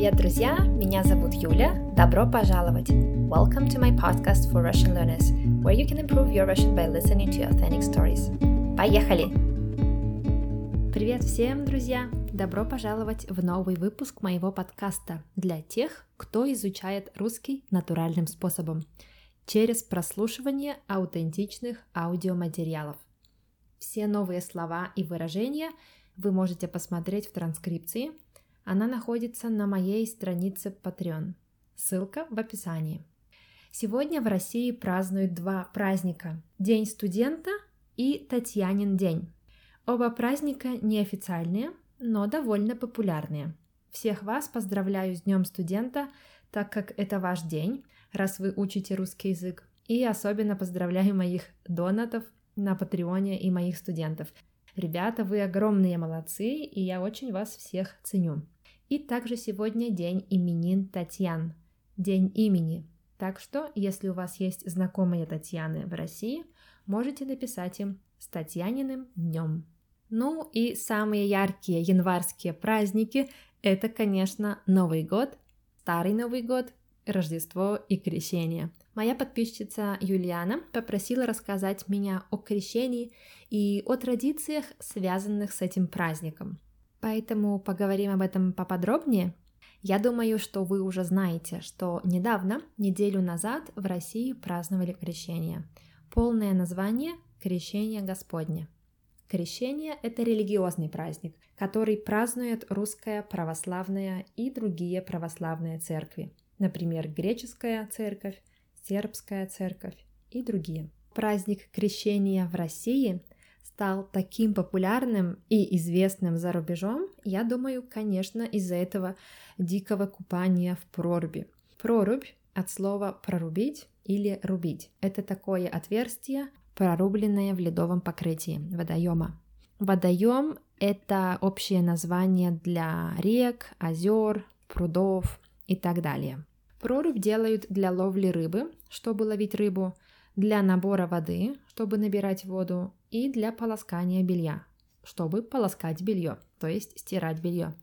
Привет, друзья! Меня зовут Юля. Добро пожаловать! Welcome to my podcast for Russian learners, where you can improve your Russian by listening to authentic stories. Поехали! Привет всем, друзья! Добро пожаловать в новый выпуск моего подкаста для тех, кто изучает русский натуральным способом через прослушивание аутентичных аудиоматериалов. Все новые слова и выражения вы можете посмотреть в транскрипции – она находится на моей странице Patreon. Ссылка в описании. Сегодня в России празднуют два праздника – День студента и Татьянин день. Оба праздника неофициальные, но довольно популярные. Всех вас поздравляю с Днем студента, так как это ваш день, раз вы учите русский язык. И особенно поздравляю моих донатов на Патреоне и моих студентов. Ребята, вы огромные молодцы, и я очень вас всех ценю. И также сегодня день именин Татьян, день имени. Так что, если у вас есть знакомые Татьяны в России, можете написать им с Татьяниным днем. Ну и самые яркие январские праздники – это, конечно, Новый год, Старый Новый год, Рождество и Крещение. Моя подписчица Юлиана попросила рассказать меня о крещении и о традициях, связанных с этим праздником – Поэтому поговорим об этом поподробнее. Я думаю, что вы уже знаете, что недавно, неделю назад, в России праздновали крещение. Полное название – Крещение Господне. Крещение – это религиозный праздник, который празднует русская православная и другие православные церкви, например, греческая церковь, сербская церковь и другие. Праздник крещения в России стал таким популярным и известным за рубежом, я думаю, конечно, из-за этого дикого купания в проруби. Прорубь от слова «прорубить» или «рубить». Это такое отверстие, прорубленное в ледовом покрытии водоема. Водоем – это общее название для рек, озер, прудов и так далее. Прорубь делают для ловли рыбы, чтобы ловить рыбу, для набора воды, чтобы набирать воду, и для полоскания белья, чтобы полоскать белье, то есть стирать белье.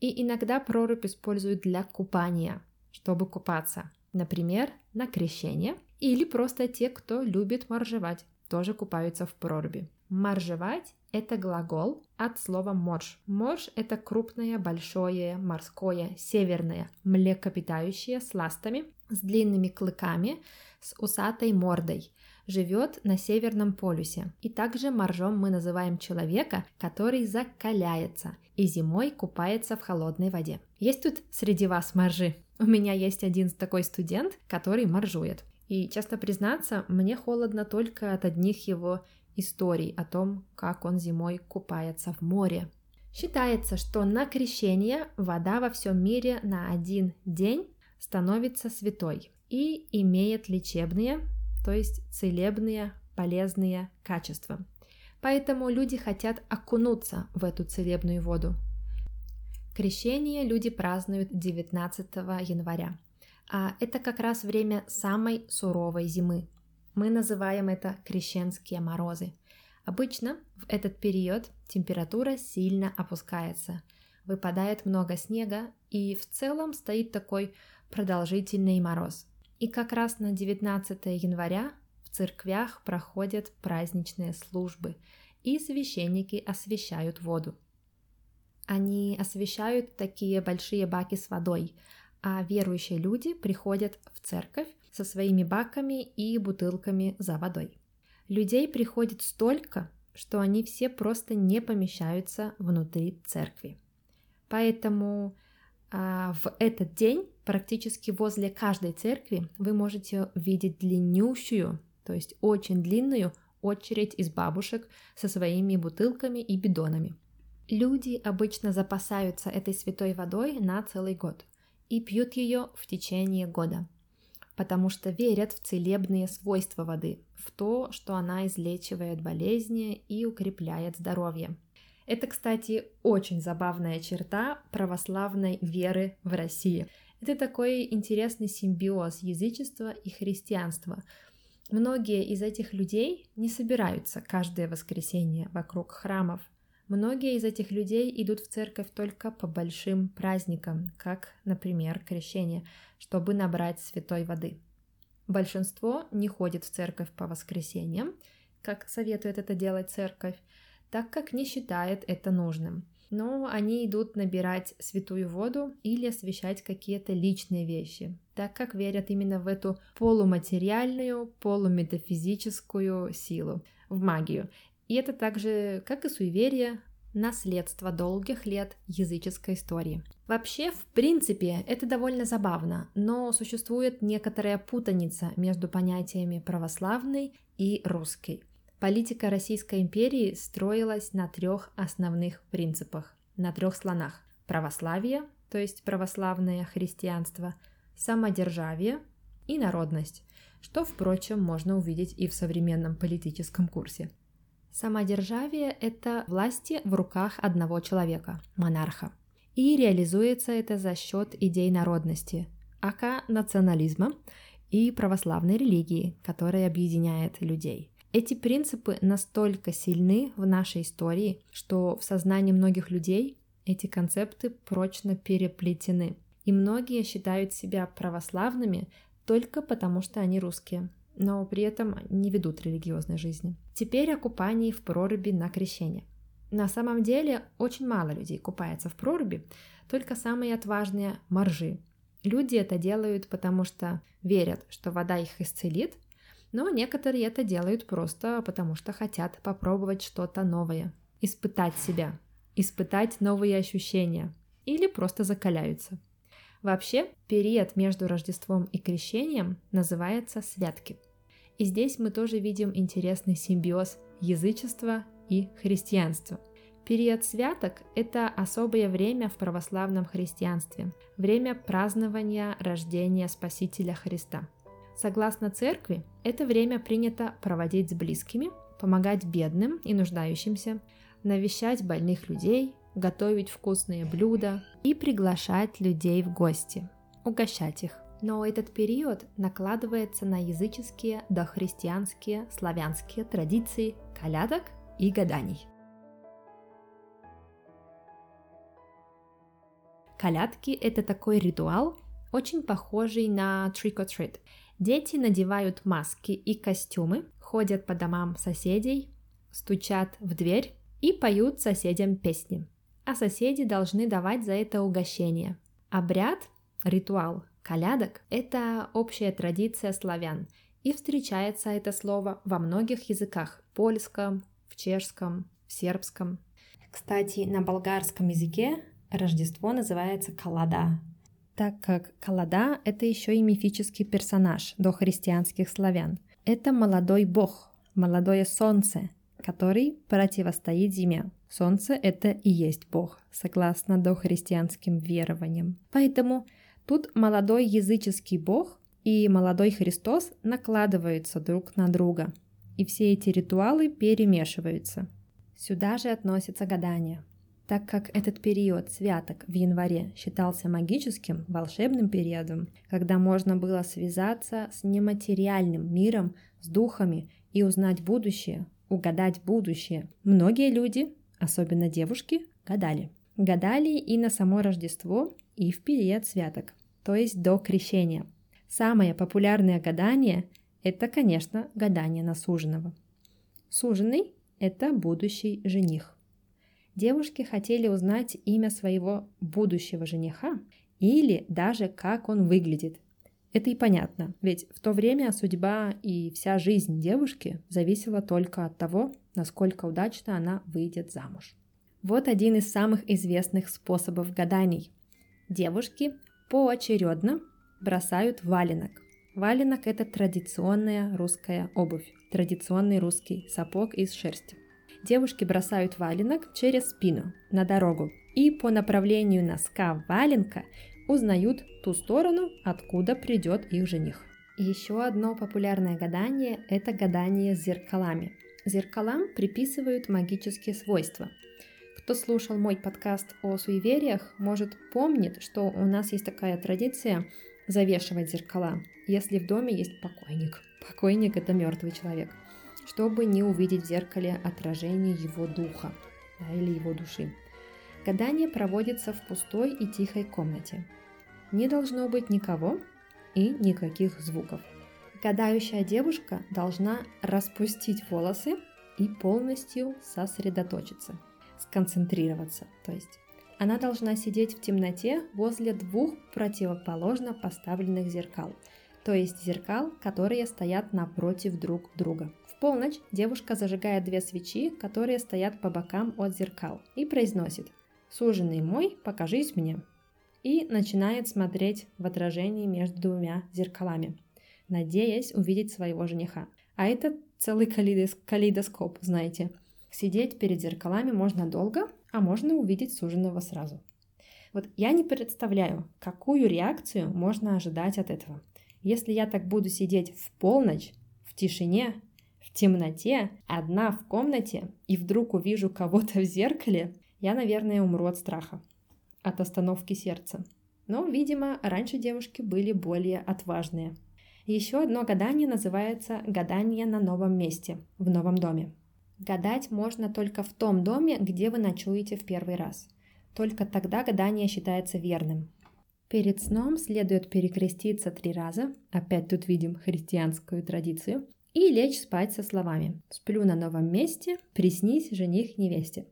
И иногда прорубь используют для купания, чтобы купаться, например, на крещение, или просто те, кто любит моржевать, тоже купаются в проруби. Моржевать – это глагол от слова морж. Морж – это крупное, большое, морское, северное, млекопитающее с ластами, с длинными клыками, с усатой мордой – живет на Северном полюсе. И также моржом мы называем человека, который закаляется и зимой купается в холодной воде. Есть тут среди вас моржи? У меня есть один такой студент, который моржует. И, честно признаться, мне холодно только от одних его историй о том, как он зимой купается в море. Считается, что на крещение вода во всем мире на один день становится святой и имеет лечебные то есть целебные, полезные качества. Поэтому люди хотят окунуться в эту целебную воду. Крещение люди празднуют 19 января, а это как раз время самой суровой зимы. Мы называем это крещенские морозы. Обычно в этот период температура сильно опускается, выпадает много снега и в целом стоит такой продолжительный мороз – и как раз на 19 января в церквях проходят праздничные службы, и священники освещают воду. Они освещают такие большие баки с водой, а верующие люди приходят в церковь со своими баками и бутылками за водой. Людей приходит столько, что они все просто не помещаются внутри церкви. Поэтому а, в этот день практически возле каждой церкви вы можете видеть длиннющую, то есть очень длинную очередь из бабушек со своими бутылками и бидонами. Люди обычно запасаются этой святой водой на целый год и пьют ее в течение года, потому что верят в целебные свойства воды, в то, что она излечивает болезни и укрепляет здоровье. Это, кстати, очень забавная черта православной веры в России. Это такой интересный симбиоз язычества и христианства. Многие из этих людей не собираются каждое воскресенье вокруг храмов, Многие из этих людей идут в церковь только по большим праздникам, как, например, крещение, чтобы набрать святой воды. Большинство не ходит в церковь по воскресеньям, как советует это делать церковь, так как не считает это нужным. Но они идут набирать святую воду или освещать какие-то личные вещи, так как верят именно в эту полуматериальную, полуметафизическую силу, в магию. И это также, как и суеверие, наследство долгих лет языческой истории. Вообще, в принципе, это довольно забавно, но существует некоторая путаница между понятиями православный и русский. Политика Российской империи строилась на трех основных принципах, на трех слонах. Православие, то есть православное христианство, самодержавие и народность, что, впрочем, можно увидеть и в современном политическом курсе. Самодержавие – это власти в руках одного человека, монарха. И реализуется это за счет идей народности, ака национализма и православной религии, которая объединяет людей. Эти принципы настолько сильны в нашей истории, что в сознании многих людей эти концепты прочно переплетены. И многие считают себя православными только потому, что они русские но при этом не ведут религиозной жизни. Теперь о купании в проруби на крещение. На самом деле очень мало людей купается в проруби, только самые отважные моржи. Люди это делают, потому что верят, что вода их исцелит, но некоторые это делают просто потому, что хотят попробовать что-то новое, испытать себя, испытать новые ощущения или просто закаляются. Вообще, период между Рождеством и Крещением называется святки – и здесь мы тоже видим интересный симбиоз язычества и христианства. Период святок – это особое время в православном христианстве, время празднования рождения Спасителя Христа. Согласно церкви, это время принято проводить с близкими, помогать бедным и нуждающимся, навещать больных людей, готовить вкусные блюда и приглашать людей в гости, угощать их. Но этот период накладывается на языческие, дохристианские, славянские традиции колядок и гаданий. Колядки – это такой ритуал, очень похожий на trick or treat. Дети надевают маски и костюмы, ходят по домам соседей, стучат в дверь и поют соседям песни. А соседи должны давать за это угощение. Обряд, ритуал Колядок – это общая традиция славян, и встречается это слово во многих языках – польском, в чешском, в сербском. Кстати, на болгарском языке Рождество называется Калада, так как Калада – это еще и мифический персонаж до христианских славян. Это молодой бог, молодое солнце, который противостоит зиме. Солнце – это и есть бог, согласно дохристианским верованиям. Поэтому Тут молодой языческий бог и молодой Христос накладываются друг на друга, и все эти ритуалы перемешиваются. Сюда же относятся гадания. Так как этот период святок в январе считался магическим, волшебным периодом, когда можно было связаться с нематериальным миром, с духами и узнать будущее, угадать будущее, многие люди, особенно девушки, гадали. Гадали и на само Рождество, и в период святок то есть до крещения. Самое популярное гадание – это, конечно, гадание на суженого. Суженый – это будущий жених. Девушки хотели узнать имя своего будущего жениха или даже как он выглядит. Это и понятно, ведь в то время судьба и вся жизнь девушки зависела только от того, насколько удачно она выйдет замуж. Вот один из самых известных способов гаданий. Девушки поочередно бросают валенок. Валенок – это традиционная русская обувь, традиционный русский сапог из шерсти. Девушки бросают валенок через спину на дорогу и по направлению носка валенка узнают ту сторону, откуда придет их жених. Еще одно популярное гадание – это гадание с зеркалами. Зеркалам приписывают магические свойства – кто слушал мой подкаст о суевериях, может помнит, что у нас есть такая традиция завешивать зеркала, если в доме есть покойник. Покойник – это мертвый человек, чтобы не увидеть в зеркале отражение его духа. да, или его души. Гадание проводится в пустой и тихой комнате. Не должно быть никого и никаких звуков. Гадающая девушка должна распустить волосы и полностью сосредоточиться, сконцентрироваться. То есть она должна сидеть в темноте возле двух противоположно поставленных зеркал, то есть зеркал, которые стоят напротив друг друга. В полночь девушка зажигает две свечи, которые стоят по бокам от зеркал, и произносит «Суженый мой, покажись мне», и начинает смотреть в отражении между двумя зеркалами, надеясь увидеть своего жениха. А это целый калейдоскоп, знаете. Сидеть перед зеркалами можно долго, а можно увидеть суженого сразу. Вот я не представляю, какую реакцию можно ожидать от этого. Если я так буду сидеть в полночь, в тишине, в темноте, одна в комнате, и вдруг увижу кого-то в зеркале, я, наверное, умру от страха от остановки сердца. Но, видимо, раньше девушки были более отважные. Еще одно гадание называется «гадание на новом месте», в новом доме. Гадать можно только в том доме, где вы ночуете в первый раз. Только тогда гадание считается верным. Перед сном следует перекреститься три раза, опять тут видим христианскую традицию, и лечь спать со словами «Сплю на новом месте, приснись жених невесте».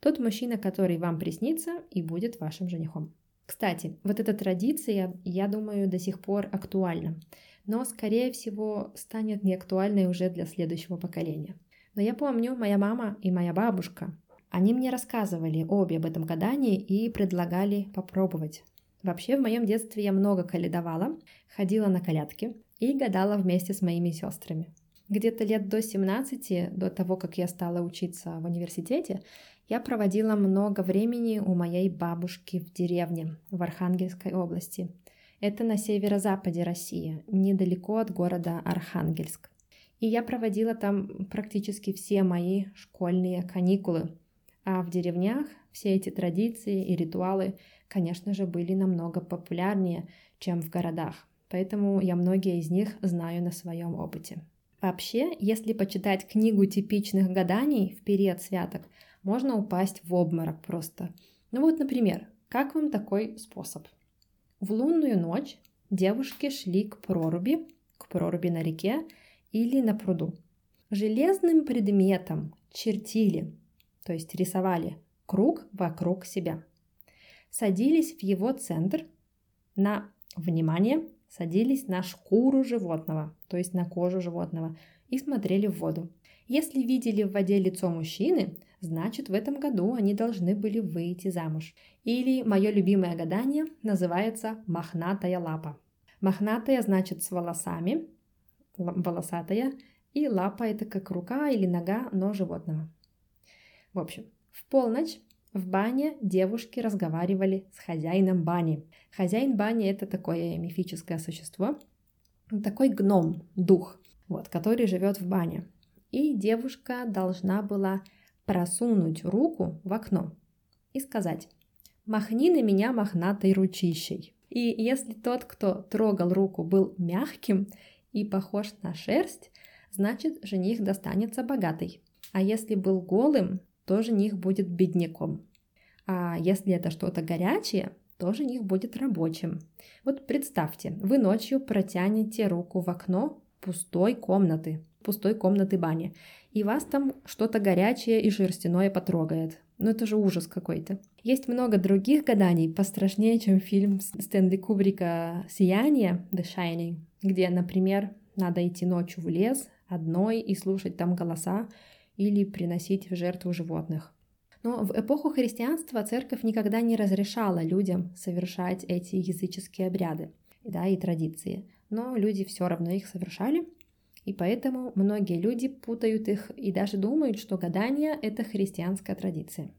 Тот мужчина, который вам приснится и будет вашим женихом. Кстати, вот эта традиция, я думаю, до сих пор актуальна, но, скорее всего, станет неактуальной уже для следующего поколения. Но я помню, моя мама и моя бабушка, они мне рассказывали обе об этом гадании и предлагали попробовать. Вообще, в моем детстве я много каледовала, ходила на колядки и гадала вместе с моими сестрами. Где-то лет до 17, до того, как я стала учиться в университете, я проводила много времени у моей бабушки в деревне в Архангельской области. Это на северо-западе России, недалеко от города Архангельск. И я проводила там практически все мои школьные каникулы. А в деревнях все эти традиции и ритуалы, конечно же, были намного популярнее, чем в городах. Поэтому я многие из них знаю на своем опыте. Вообще, если почитать книгу типичных гаданий в период святок, можно упасть в обморок просто. Ну вот, например, как вам такой способ? В лунную ночь девушки шли к проруби, к проруби на реке или на пруду. Железным предметом чертили, то есть рисовали круг вокруг себя. Садились в его центр на, внимание, садились на шкуру животного, то есть на кожу животного, и смотрели в воду. Если видели в воде лицо мужчины, значит в этом году они должны были выйти замуж. Или мое любимое гадание называется «мохнатая лапа». Мохнатая значит с волосами, волосатая, и лапа это как рука или нога, но животного. В общем, в полночь в бане девушки разговаривали с хозяином бани. Хозяин бани это такое мифическое существо, такой гном, дух, вот, который живет в бане. И девушка должна была просунуть руку в окно и сказать «Махни на меня мохнатой ручищей». И если тот, кто трогал руку, был мягким и похож на шерсть, значит жених достанется богатый. А если был голым, то жених будет бедняком. А если это что-то горячее, то жених будет рабочим. Вот представьте, вы ночью протянете руку в окно пустой комнаты, пустой комнаты бани, и вас там что-то горячее и шерстяное потрогает. Ну это же ужас какой-то. Есть много других гаданий, пострашнее, чем фильм Стэнли Кубрика «Сияние» The Shining, где, например, надо идти ночью в лес одной и слушать там голоса или приносить в жертву животных. Но в эпоху христианства церковь никогда не разрешала людям совершать эти языческие обряды да, и традиции. Но люди все равно их совершали, и поэтому многие люди путают их и даже думают, что гадание – это христианская традиция.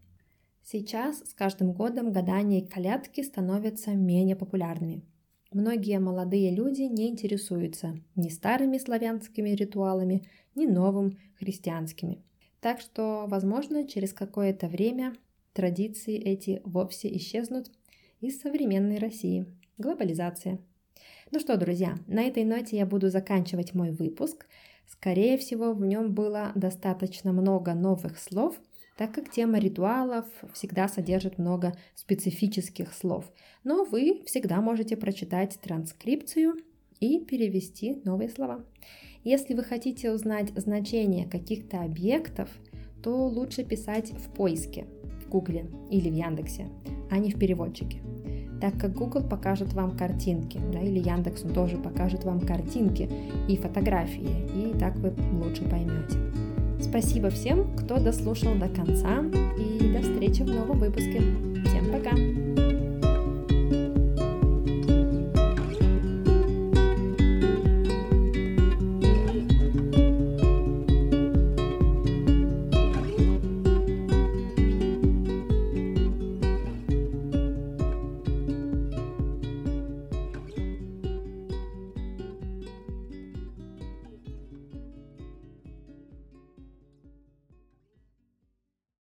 Сейчас с каждым годом гадания и колядки становятся менее популярными. Многие молодые люди не интересуются ни старыми славянскими ритуалами, ни новым христианскими. Так что, возможно, через какое-то время традиции эти вовсе исчезнут из современной России. Глобализация. Ну что, друзья, на этой ноте я буду заканчивать мой выпуск. Скорее всего, в нем было достаточно много новых слов, так как тема ритуалов всегда содержит много специфических слов. Но вы всегда можете прочитать транскрипцию и перевести новые слова. Если вы хотите узнать значение каких-то объектов, то лучше писать в поиске в Гугле или в Яндексе, а не в переводчике. Так как Google покажет вам картинки, да, или Яндекс он тоже покажет вам картинки и фотографии, и так вы лучше поймете. Спасибо всем, кто дослушал до конца, и до встречи в новом выпуске. Всем пока!